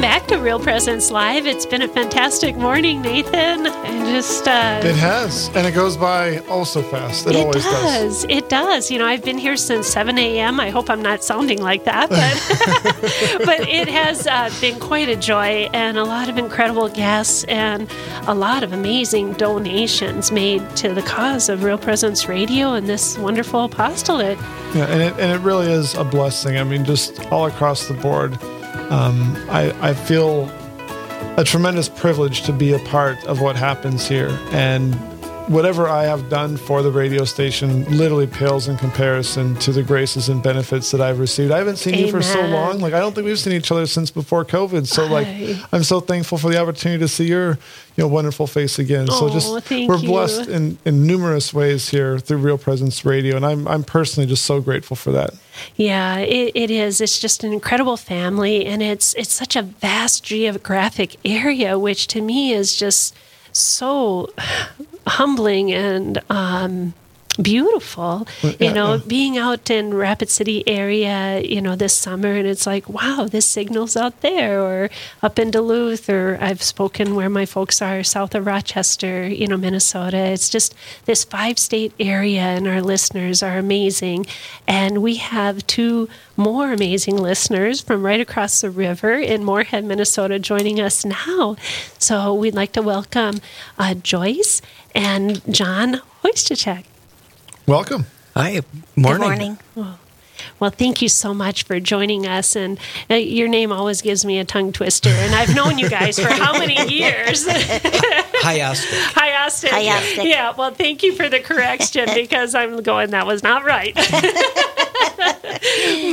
Welcome back to Real Presence Live. It's been a fantastic morning, Nathan. And just uh, It has, and it goes by oh so fast. It, it always does. does. It does. You know, I've been here since 7 a.m. I hope I'm not sounding like that, but but it has uh, been quite a joy and a lot of incredible guests and a lot of amazing donations made to the cause of Real Presence Radio and this wonderful apostolate. Yeah, and it, and it really is a blessing. I mean, just all across the board, um, I, I feel a tremendous privilege to be a part of what happens here. And whatever I have done for the radio station literally pales in comparison to the graces and benefits that I've received. I haven't seen you for so long. Like, I don't think we've seen each other since before COVID. So, like, Aye. I'm so thankful for the opportunity to see your you know, wonderful face again. so, Oh, just we're you. blessed in, in numerous ways here through Real Presence Radio. And I'm, I'm personally just so grateful for that. Yeah, it, it is. It's just an incredible family, and it's it's such a vast geographic area, which to me is just so humbling and um, beautiful. Well, you know, being out in Rapid City area, you know, this summer, and it's like, wow, this signal's out there, or up in Duluth, or I've spoken where my folks are, south of Rochester, you know, Minnesota. It's just this five state area, and our listeners are amazing. And we have two more amazing listeners from right across the river in Moorhead, Minnesota, joining us now. So we'd like to welcome uh, Joyce and John Hoistachek. Welcome. Hi. Morning. Good morning. Well, thank you so much for joining us. And uh, your name always gives me a tongue twister. And I've known you guys for how many years? Hi, Austin. Hi, Austin. Hi, Austin. Yeah, well, thank you for the correction because I'm going, that was not right.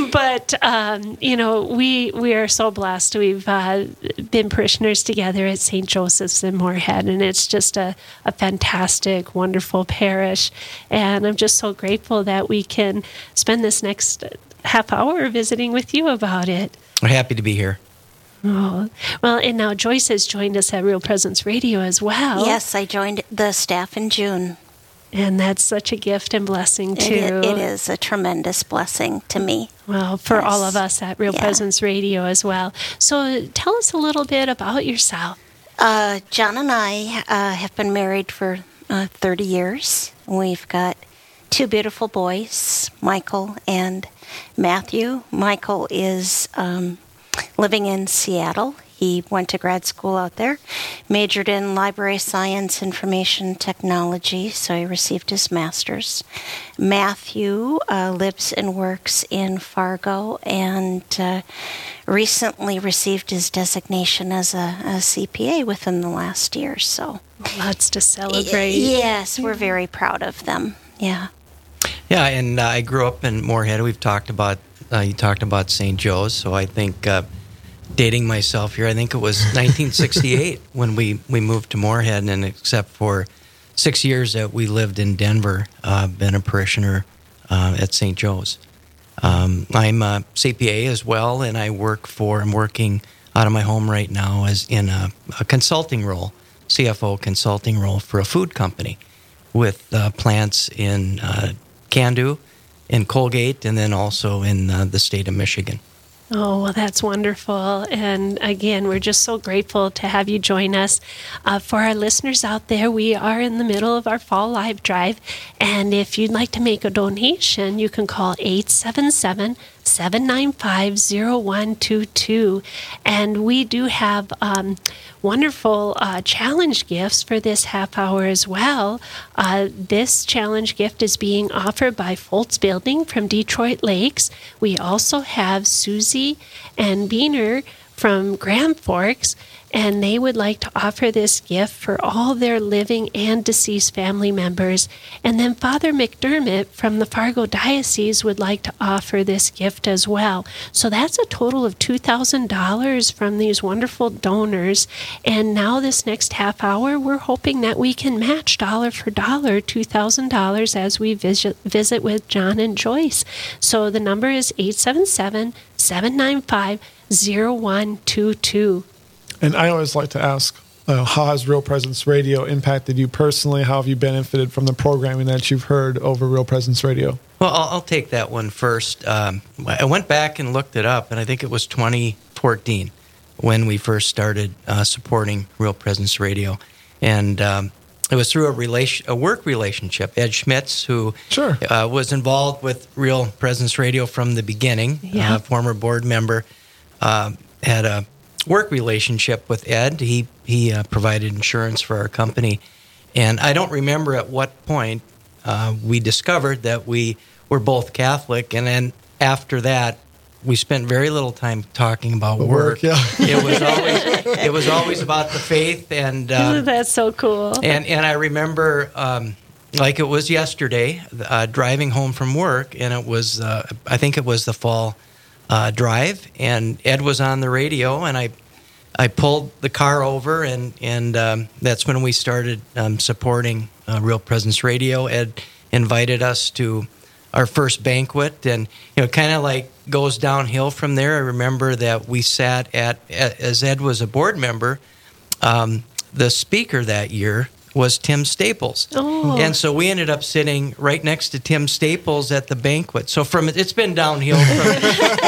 but, um, you know, we, we are so blessed. We've uh, been parishioners together at St. Joseph's in Moorhead, and it's just a, a fantastic, wonderful parish. And I'm just so grateful that we can spend this next half hour visiting with you about it. We're happy to be here. Oh, well, and now Joyce has joined us at Real Presence Radio as well. Yes, I joined the staff in June. And that's such a gift and blessing, too. i- it is a tremendous blessing to me. Well, for all of us at Real Yeah. Presence Radio as well. So tell us a little bit about yourself. Uh, John and I uh, have been married for uh, 30 years. We've got two beautiful boys, Michael and Matthew. Michael is um, living in Seattle. He went to grad school out there, majored in library science, information technology, so he received his master's. Matthew uh, lives and works in Fargo and uh, recently received his designation as a, a CPA within the last year. So, Lots to celebrate. yes, we're very proud of them. Yeah. Yeah, and uh, I grew up in Moorhead. We've talked about, uh, you talked about St. Joe's. So I think, uh, dating myself here, I think it was 1968 when we, we moved to Moorhead. And except for six years that we lived in Denver, uh, been a parishioner uh, at St. Joe's. Um, I'm a CPA as well, and I work for, I'm working out of my home right now as in a, a consulting role, CFO consulting role for a food company with uh, plants in uh, Cando, in Colgate, and then also in uh, the state of Michigan. Oh, well, that's wonderful. And again, we're just so grateful to have you join us. Uh, for our listeners out there, we are in the middle of our fall live drive. And if you'd like to make a donation, you can call 877 795 0122. And we do have um, wonderful uh, challenge gifts for this half hour as well. Uh, this challenge gift is being offered by Foltz Building from Detroit Lakes. We also have Susie and Beener from Grand Forks, and they would like to offer this gift for all their living and deceased family members. And then Father McDermott from the Fargo Diocese would like to offer this gift as well. So that's a total of $2,000 from these wonderful donors. And now, this next half hour, we're hoping that we can match dollar for dollar $2,000 as we visit, visit with John and Joyce. So the number is 877 795 0122. And I always like to ask, uh, how has Real Presence Radio impacted you personally? How have you benefited from the programming that you've heard over Real Presence Radio? Well, I'll, I'll take that one first. Um, I went back and looked it up, and I think it was 2014 when we first started uh, supporting Real Presence Radio, and um, it was through a relation, a work relationship. Ed Schmitz, who Sure. uh, was involved with Real Presence Radio from the beginning, Yeah. uh, former board member, uh, had a work relationship with Ed. He he uh, provided insurance for our company, and I don't remember at what point uh, we discovered that we were both Catholic, and then after that. We spent very little time talking about Work, work. yeah. It was always it was always about the faith and uh, That's so cool. and and I remember, um, like it was yesterday, uh, driving home from work, and it was uh, I think it was the fall uh, drive, and Ed was on the radio, and I I pulled the car over, and and um, that's when we started um, supporting uh, Real Presence Radio. Ed invited us to our first banquet, and you know, kind of like goes downhill from there. I remember that we sat at as Ed was a board member um, the speaker that year was Tim Staples. Oh. And so we ended up sitting right next to Tim Staples at the banquet. So from it's been downhill from,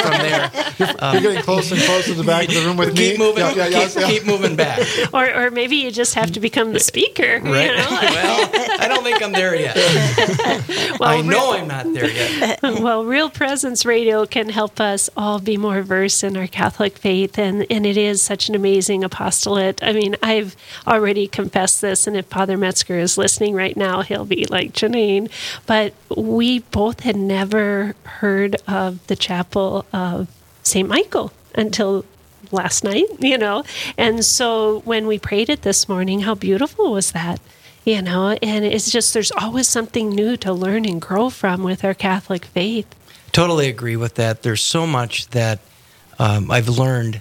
from there. You're um, getting closer and closer to the back of the room with me. keep moving, Yeah, yeah, yeah, keep, yeah. keep moving back. or, or maybe you just have to become the speaker. you Right? know? well, I don't think I'm there yet. Well, I know I'm not there yet. well, Real Presence Radio can help us all be more versed in our Catholic faith, and, and it is such an amazing apostolate. I mean, I've already confessed this, and if Father Metzger is listening right now, he'll be like, Janine. But we both had never heard of the chaplet of St. Michael until last night, you know. And so when we prayed it this morning, how beautiful was that? You know, and it's just there's always something new to learn and grow from with our Catholic faith. Totally agree with that. There's so much that um, I've learned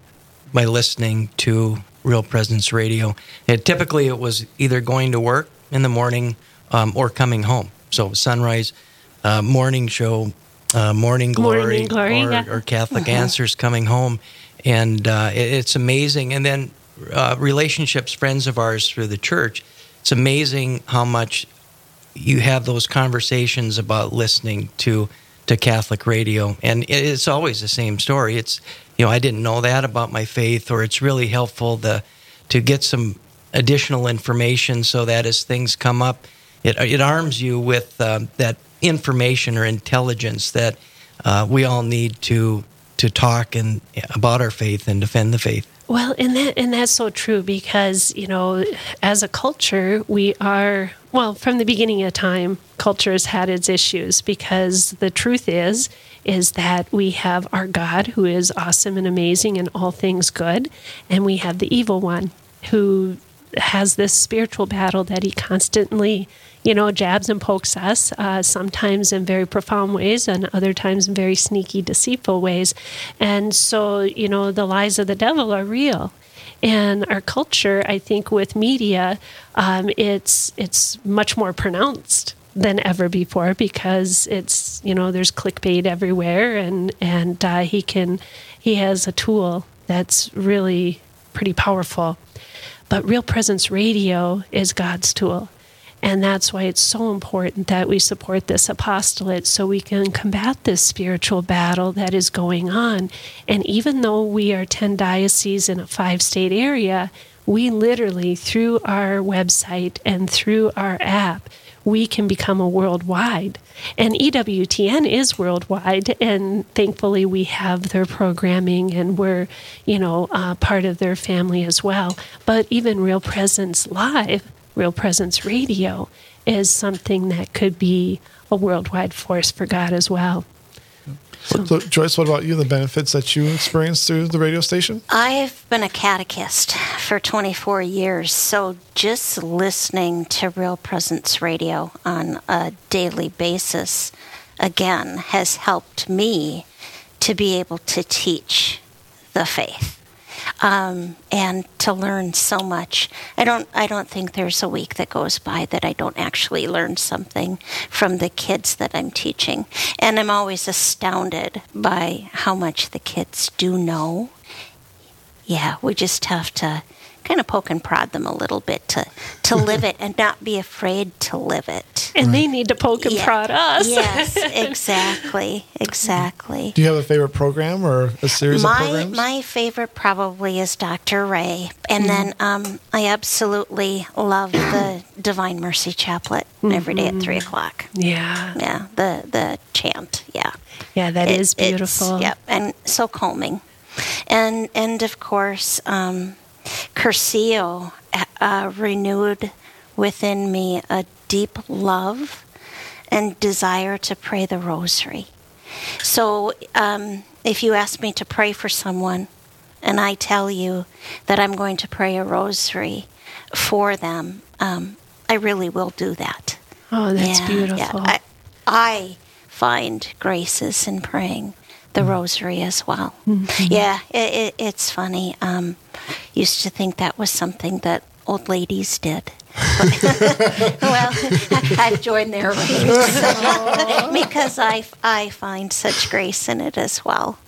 by listening to Real Presence Radio. And typically, it was either going to work in the morning um, or coming home. So sunrise, uh, morning show, uh, morning glory, Morning Glory, or, yeah. Uh-huh. Catholic Answers coming home, and uh, it, it's amazing. And then uh, relationships, friends of ours through the church. It's amazing how much you have those conversations about listening to to Catholic radio, and it's always the same story. It's you know I didn't know that about my faith, or it's really helpful to to get some additional information so that as things come up, it it arms you with um, that information or intelligence that uh, we all need to to talk and about our faith and defend the faith. Well, and that and that's so true because you know, as a culture, we are well from the beginning of time. Culture has had its issues because the truth is is that we have our God who is awesome and amazing and all things good, and we have the evil one who has this spiritual battle that he constantly, you know, jabs and pokes us, uh, sometimes in very profound ways and other times in very sneaky, deceitful ways. And so, you know, the lies of the devil are real. And our culture, I think, with media, um, it's it's much more pronounced than ever before because it's you know there's clickbait everywhere and and uh, he can he has a tool that's really pretty powerful but real presence radio is god's tool and that's why it's so important that we support this apostolate so we can combat this spiritual battle that is going on and even though we are 10 dioceses in a five state area we literally through our website and through our app we can become a worldwide. And EWTN is worldwide, and thankfully we have their programming and we're, you know, uh, part of their family as well. But even Real Presence Live, Real Presence Radio, is something that could be a worldwide force for God as well. So, Joyce, what about you? The benefits that you experienced through the radio station? I've been a catechist for 24 years, so just listening to Real Presence Radio on a daily basis, again, has helped me to be able to teach the faith um, and to learn so much. I don't. I don't think there's a week that goes by that I don't actually learn something from the kids that I'm teaching, and I'm always astounded by how much the kids do know. Yeah, we just have to kind of poke and prod them a little bit to to live it and not be afraid to live it. Right. And they need to poke and Yeah. prod us. Yes, exactly, exactly. Do you have a favorite program or a series of My programs? my favorite probably is Dr. Ray, and then um, I absolutely love the Divine Mercy Chaplet every day at three o'clock. yeah. Yeah, the the chant. Yeah, Yeah, that it's- beautiful. Yep, and so calming, and and of course, um, Cursillo uh, renewed within me a deep love and desire to pray the Rosary. So, um, if you ask me to pray for someone, and I tell you that I'm going to pray a Rosary for them, um, I really will do that. Oh, that's Yeah, beautiful. Yeah. I, I find graces in praying the rosary as well. Yeah, it, it, it's funny. Um, used to think that was something that old ladies did. Well, I've joined their ranks because I, I find such grace in it as well.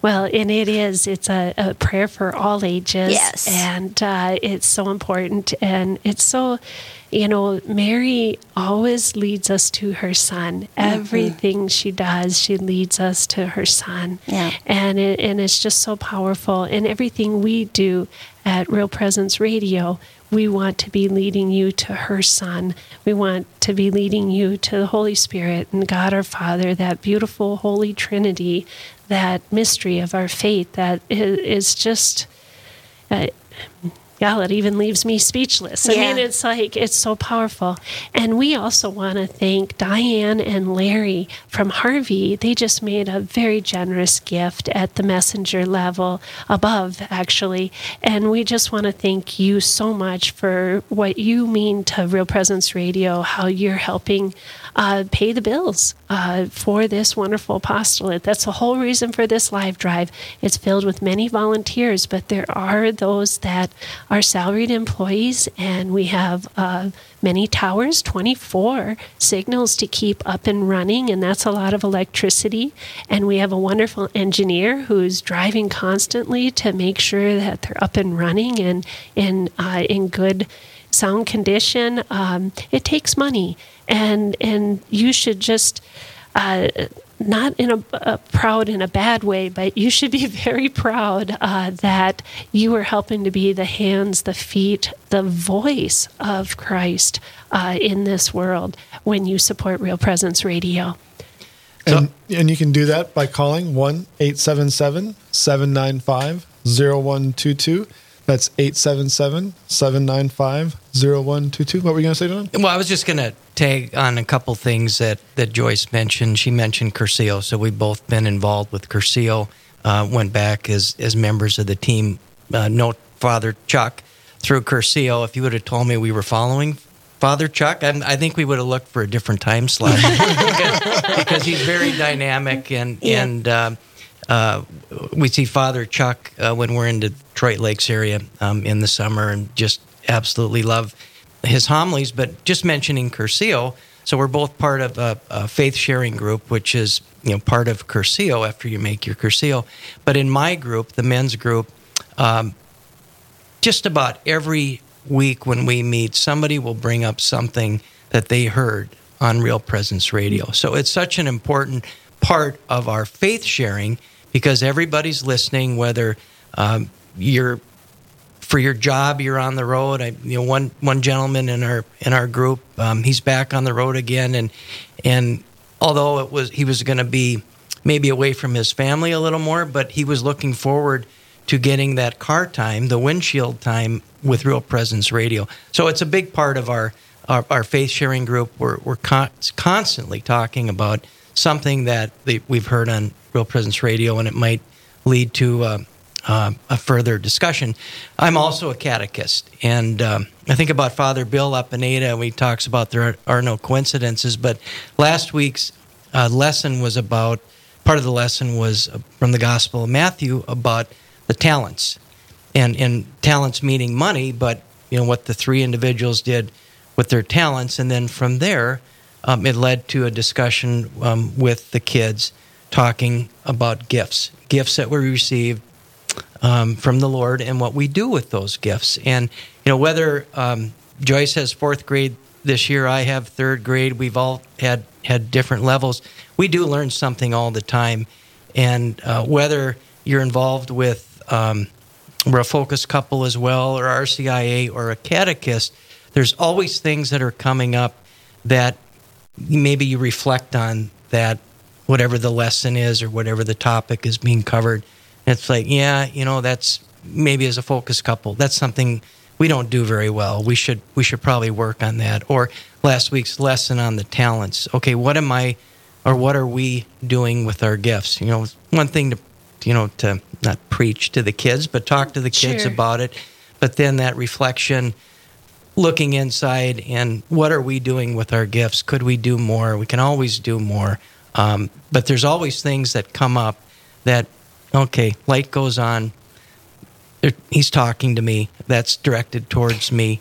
Well, and it is. It's a, a prayer for all ages. Yes. And uh, it's so important. And it's so, you know, Mary always leads us to her son. Everything she does, she leads us to her son. Yeah. And, it, and it's just so powerful. And everything we do at Real Presence Radio, we want to be leading you to her Son. We want to be leading you to the Holy Spirit and God our Father, that beautiful Holy Trinity, that mystery of our faith that is just. Uh, yeah, it even leaves me speechless. I Yeah. mean, it's like, it's so powerful. And we also want to thank Diane and Larry from Harvey. They just made a very generous gift at the messenger level above, actually. And we just want to thank you so much for what you mean to Real Presence Radio, how you're helping uh, pay the bills uh, for this wonderful apostolate. That's the whole reason for this live drive. It's filled with many volunteers, but there are those that are salaried employees, and we have uh, many towers, 24 signals to keep up and running, and that's a lot of electricity. And we have a wonderful engineer who's driving constantly to make sure that they're up and running and in uh, in good sound condition. Um, it takes money, and and you should just. Uh, not in a, a proud in a bad way, but you should be very proud uh, that you are helping to be the hands, the feet, the voice of Christ uh, in this world when you support Real Presence Radio. And, and you can do that by calling 1 877 795 0122. That's 877 795 0122. What were you going to say, Don? Well, I was just going to tag on a couple things that, that Joyce mentioned. She mentioned Cursillo, so we've both been involved with Cursillo. Uh, went back as, as members of the team. Uh, note Father Chuck through Cursillo. If you would have told me we were following Father Chuck, I'm, I think we would have looked for a different time slot because, because he's very dynamic and Yeah. and. Uh, uh, we see Father Chuck uh, when we're in the Detroit Lakes area um, in the summer, and just absolutely love his homilies. But just mentioning Cursillo, so we're both part of a, a faith sharing group, which is you know part of Cursillo after you make your Cursillo. But in my group, the men's group, um, just about every week when we meet, somebody will bring up something that they heard on Real Presence Radio. So it's such an important part of our faith sharing because everybody's listening, whether um, you're for your job, you're on the road. I, you know, one one gentleman in our in our group, um, he's back on the road again, and and although it was he was going to be maybe away from his family a little more, but he was looking forward to getting that car time, the windshield time with Real Presence Radio. So it's a big part of our our, our faith sharing group. We're we're con- constantly talking about something that we've heard on Real Presence Radio, and it might lead to. Uh, uh, a further discussion. I'm also a catechist, and um, I think about Father Bill Ada. We talks about there are, are no coincidences, but last week's uh, lesson was about part of the lesson was uh, from the Gospel of Matthew about the talents, and and talents meaning money, but you know what the three individuals did with their talents, and then from there, um, it led to a discussion um, with the kids talking about gifts, gifts that we receive um, from the Lord and what we do with those gifts. And, you know, whether um, Joyce has fourth grade this year. I have third grade. We've all had had different levels. We do learn something all the time, and uh, whether you're involved with um, we're a focus couple as well, or RCIA, or a catechist. There's always things that are coming up that maybe you reflect on that whatever the lesson is or whatever the topic is being covered. And it's like, yeah, you know, that's maybe as a focus couple, that's something we don't do very well. We should we should probably work on that. Or last week's lesson on the talents. Okay, what am I or what are we doing with our gifts? You know, one thing to you know to not preach to the kids, but talk to the kids Sure. about it. But then that reflection looking inside and what are we doing with our gifts? Could we do more? We can always do more. Um, but there's always things that come up that, okay, light goes on. He's talking to me. That's directed towards me.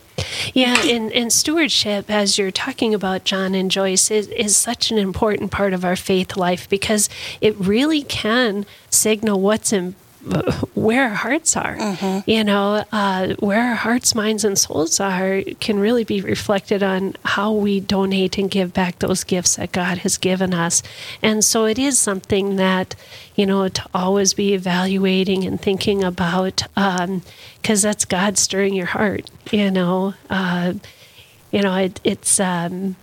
Yeah, and, and stewardship, as you're talking about, John and Joyce, is, is such an important part of our faith life because it really can signal what's in where our hearts are. You know, uh, where our hearts, minds, and souls are can really be reflected on how we donate and give back those gifts that God has given us. And so it is something that, you know, to always be evaluating and thinking about, because that's God stirring your heart, you know. Uh, you know, it, it's. Um,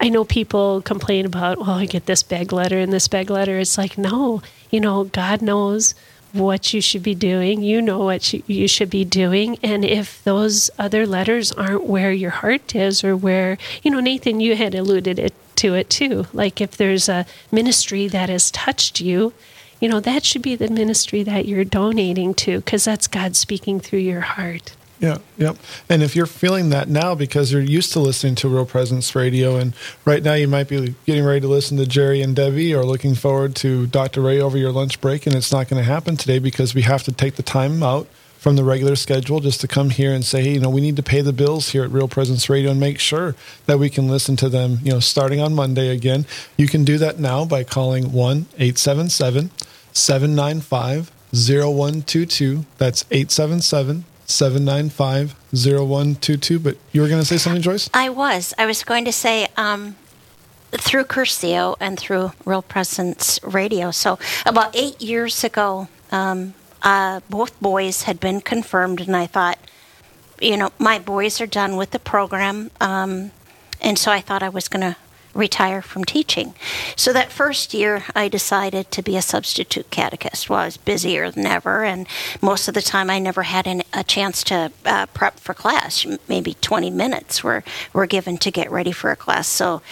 I know people complain about, well, I get this bag letter and this bag letter. It's like, no, you know, God knows what you should be doing. You know what you, should be doing. And if those other letters aren't where your heart is or where, you know, Nathan, you had alluded it, to it too. Like if there's a ministry that has touched you, you know, that should be the ministry that you're donating to because that's God speaking through your heart. Yeah, yep. And if you're feeling that now because you're used to listening to Real Presence Radio, and right now you might be getting ready to listen to Jerry and Debbie or looking forward to Dr. Ray over your lunch break, and it's not going to happen today because we have to take the time out from the regular schedule just to come here and say, hey, you know, we need to pay the bills here at Real Presence Radio and make sure that we can listen to them, you know, starting on Monday again. You can do that now by calling 1 877 795 0122. That's 877 795 0122. But you were going to say something, Joyce? I was. I was going to say um, through Cursillo and through Real Presence Radio. So about eight years ago, um, uh, both boys had been confirmed, and I thought, you know, my boys are done with the program, um, and so I thought I was going to retire from teaching. So that first year, I decided to be a substitute catechist. Well, I was busier than ever, and most of the time, I never had an, a chance to uh, prep for class. Maybe 20 minutes were, were given to get ready for a class. So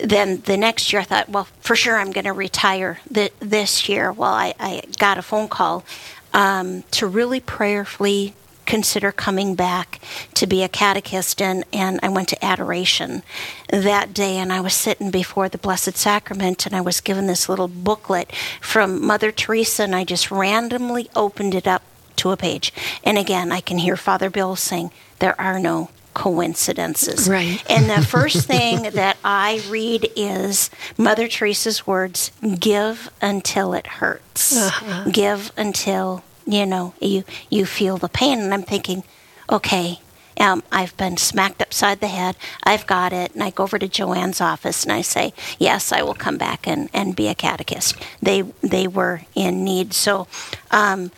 then the next year, I thought, well, for sure, I'm going to retire th- this year. Well, I, I got a phone call um, to really prayerfully consider coming back to be a catechist and, and I went to adoration that day and I was sitting before the Blessed Sacrament and I was given this little booklet from Mother Teresa and I just randomly opened it up to a page. And again I can hear Father Bill saying, There are no coincidences. Right. And the first thing that I read is Mother Teresa's words, give until it hurts. Uh-huh. Give until you know you you feel the pain. And i'm thinking okay um, i've been smacked upside the head. I've got it. And i go over to joanne's office and i say yes i will come back and, and be a catechist. They they were in need. So um,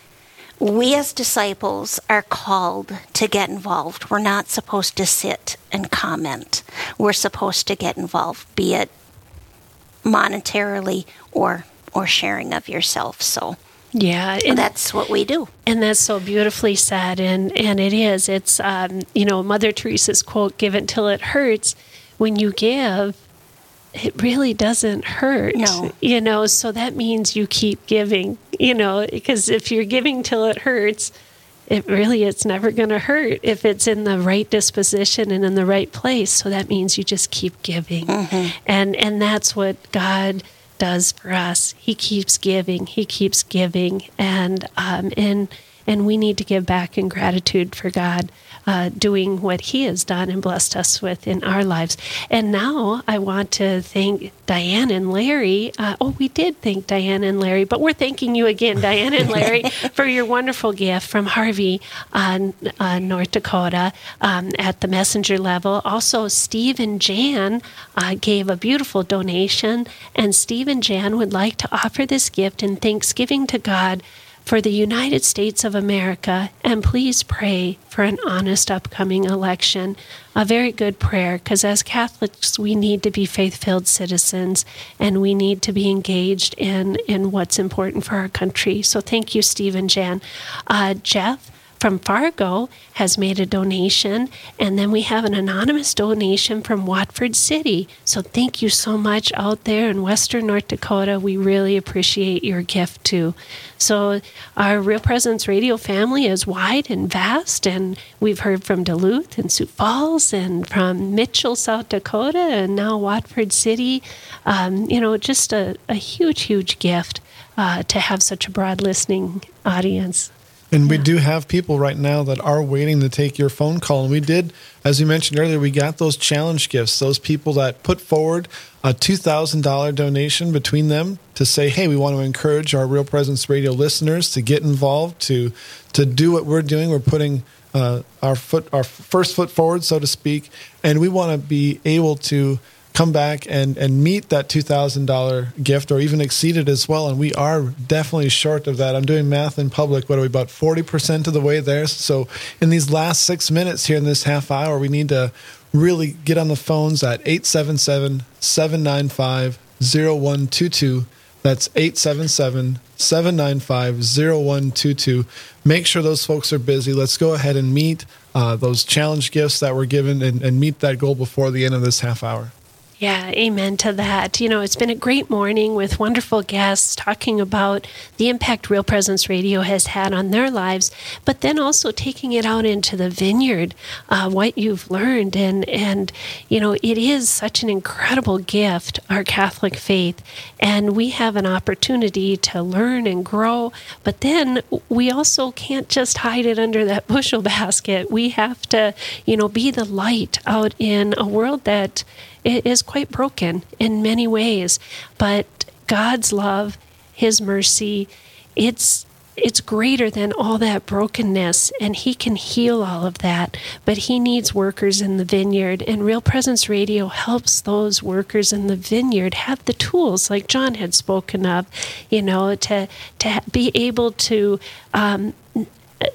we as disciples are called to get involved. We're not supposed to sit and comment. We're supposed to get involved be it monetarily or or sharing of yourself. So Yeah, and that's what we do. And that's so beautifully said, and and it is. It's um, you know Mother Teresa's quote: "Give it till it hurts." When you give, it really doesn't hurt. No. you know. So that means you keep giving. You know, because if you're giving till it hurts, it really it's never going to hurt if it's in the right disposition and in the right place. So that means you just keep giving, and and that's what God does for us. He keeps giving. He keeps giving, and um, and and we need to give back in gratitude for God uh, doing what He has done and blessed us with in our lives. And now I want to thank Diane and Larry. Uh, oh, we did thank Diane and Larry, but we're thanking you again, Diane and Larry, for your wonderful gift from Harvey, uh, uh, North Dakota, um, at the messenger level. Also, Steve and Jan uh, gave a beautiful donation, and Steve and Jan would like to offer this gift in thanksgiving to God for the United States of America, and please pray for an honest upcoming election. A very good prayer, because as Catholics, we need to be faith filled citizens and we need to be engaged in, in what's important for our country. So thank you, Steve and Jan. Uh, Jeff, from Fargo has made a donation, and then we have an anonymous donation from Watford City. So thank you so much out there in Western North Dakota. We really appreciate your gift too. So our Real Presence Radio family is wide and vast, and we've heard from Duluth and Sioux Falls, and from Mitchell, South Dakota, and now Watford City. Um, you know, just a, a huge, huge gift uh, to have such a broad listening audience. And we do have people right now that are waiting to take your phone call. And we did, as you mentioned earlier, we got those challenge gifts, those people that put forward a $2,000 donation between them to say, hey, we want to encourage our Real Presence Radio listeners to get involved, to, to do what we're doing. We're putting uh, our foot, our first foot forward, so to speak. And we want to be able to come back and, and meet that $2,000 gift or even exceed it as well. And we are definitely short of that. I'm doing math in public. What are we, about 40% of the way there? So in these last six minutes here in this half hour, we need to really get on the phones at 877 795 0122. That's 877 795 0122. Make sure those folks are busy. Let's go ahead and meet uh, those challenge gifts that were given and, and meet that goal before the end of this half hour. Yeah, amen to that. You know, it's been a great morning with wonderful guests talking about the impact Real Presence Radio has had on their lives, but then also taking it out into the vineyard, uh, what you've learned. And, and, you know, it is such an incredible gift, our Catholic faith. And we have an opportunity to learn and grow, but then we also can't just hide it under that bushel basket. We have to, you know, be the light out in a world that it is quite broken in many ways. But God's love, His mercy, it's it's greater than all that brokenness and he can heal all of that but he needs workers in the vineyard and real presence radio helps those workers in the vineyard have the tools like john had spoken of you know to to be able to um,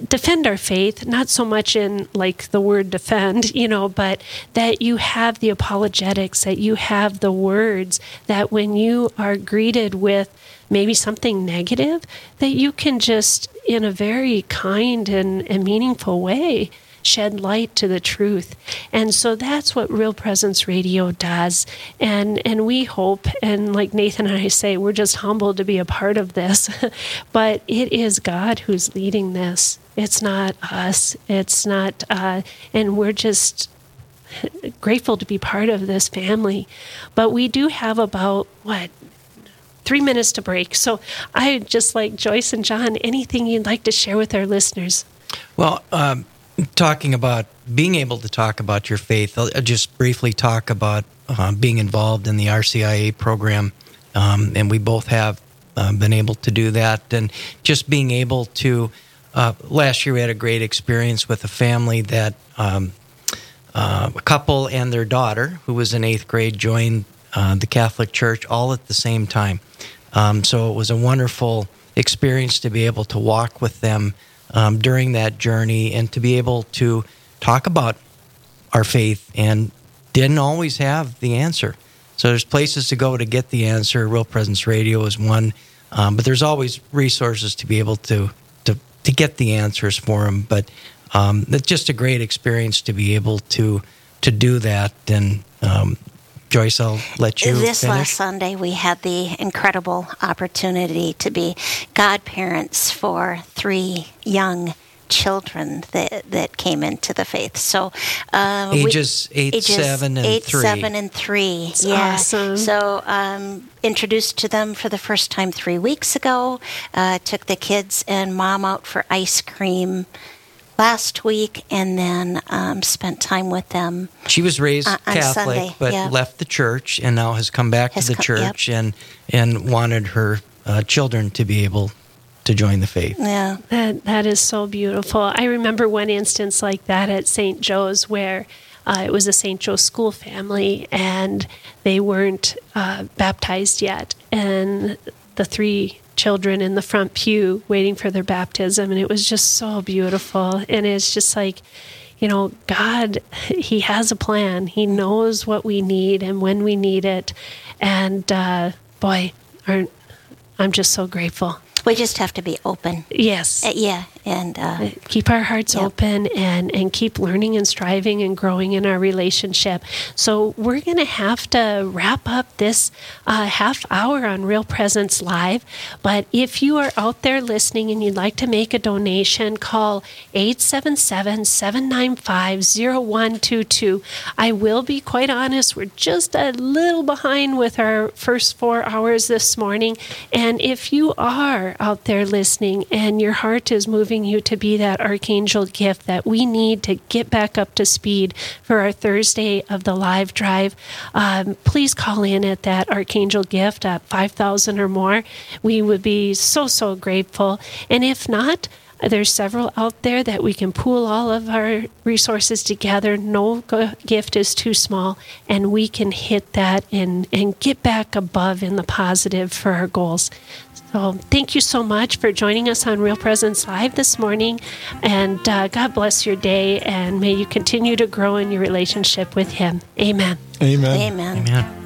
defend our faith, not so much in like the word defend, you know, but that you have the apologetics, that you have the words, that when you are greeted with maybe something negative, that you can just, in a very kind and, and meaningful way, shed light to the truth. And so that's what Real Presence Radio does. And and we hope and like Nathan and I say, we're just humbled to be a part of this. but it is God who's leading this. It's not us. It's not uh, and we're just grateful to be part of this family. But we do have about what three minutes to break. So I just like Joyce and John, anything you'd like to share with our listeners? Well, um, talking about being able to talk about your faith, I'll just briefly talk about uh, being involved in the RCIA program. Um, and we both have uh, been able to do that. And just being able to, uh, last year we had a great experience with a family that um, uh, a couple and their daughter, who was in eighth grade, joined uh, the Catholic Church all at the same time. Um, so it was a wonderful experience to be able to walk with them um, during that journey and to be able to talk about our faith and didn't always have the answer. So there's places to go to get the answer. Real Presence Radio is one, um, but there's always resources to be able to to, to get the answers for them. But um, it's just a great experience to be able to to do that. And um, Joyce, I'll let you. This finish. last Sunday, we had the incredible opportunity to be godparents for three young children that that came into the faith. So uh, ages we, eight, ages seven, and eight, three. seven, and three. That's yeah. awesome. So um, introduced to them for the first time three weeks ago. Uh, took the kids and mom out for ice cream last week, and then um, spent time with them. She was raised Uh, on Catholic, Sunday, but yeah. left the church and now has come back Has to the come- yep. church and and wanted her uh, children to be able to join the faith. Yeah, That that is so beautiful. I remember one instance like that at St. Joe's where uh, it was a St. Joe school family and they weren't uh, baptized yet, and the three children in the front pew waiting for their baptism, and it was just so beautiful. And it's just like, you know, God, He has a plan. He knows what we need and when we need it, and uh, boy, aren't I'm just so grateful. we just have to be open. Yes. Uh, yeah, and uh, keep our hearts open and, and keep learning and striving and growing in our relationship. So, we're going to have to wrap up this uh, half hour on Real Presence Live. But if you are out there listening and you'd like to make a donation, call 877 795 0122. I will be quite honest, we're just a little behind with our first four hours this morning. And if you are out there listening and your heart is moving you to be that archangel gift that we need to get back up to speed for our Thursday of the live drive, um, please call in at that archangel gift at 5,000 or more. We would be so, so grateful. And if not, there's several out there that we can pool all of our resources together. No gift is too small, and we can hit that and, and get back above in the positive for our goals. So, thank you so much for joining us on Real Presence Live this morning. And uh, God bless your day, and may you continue to grow in your relationship with Him. Amen. Amen. amen. Amen.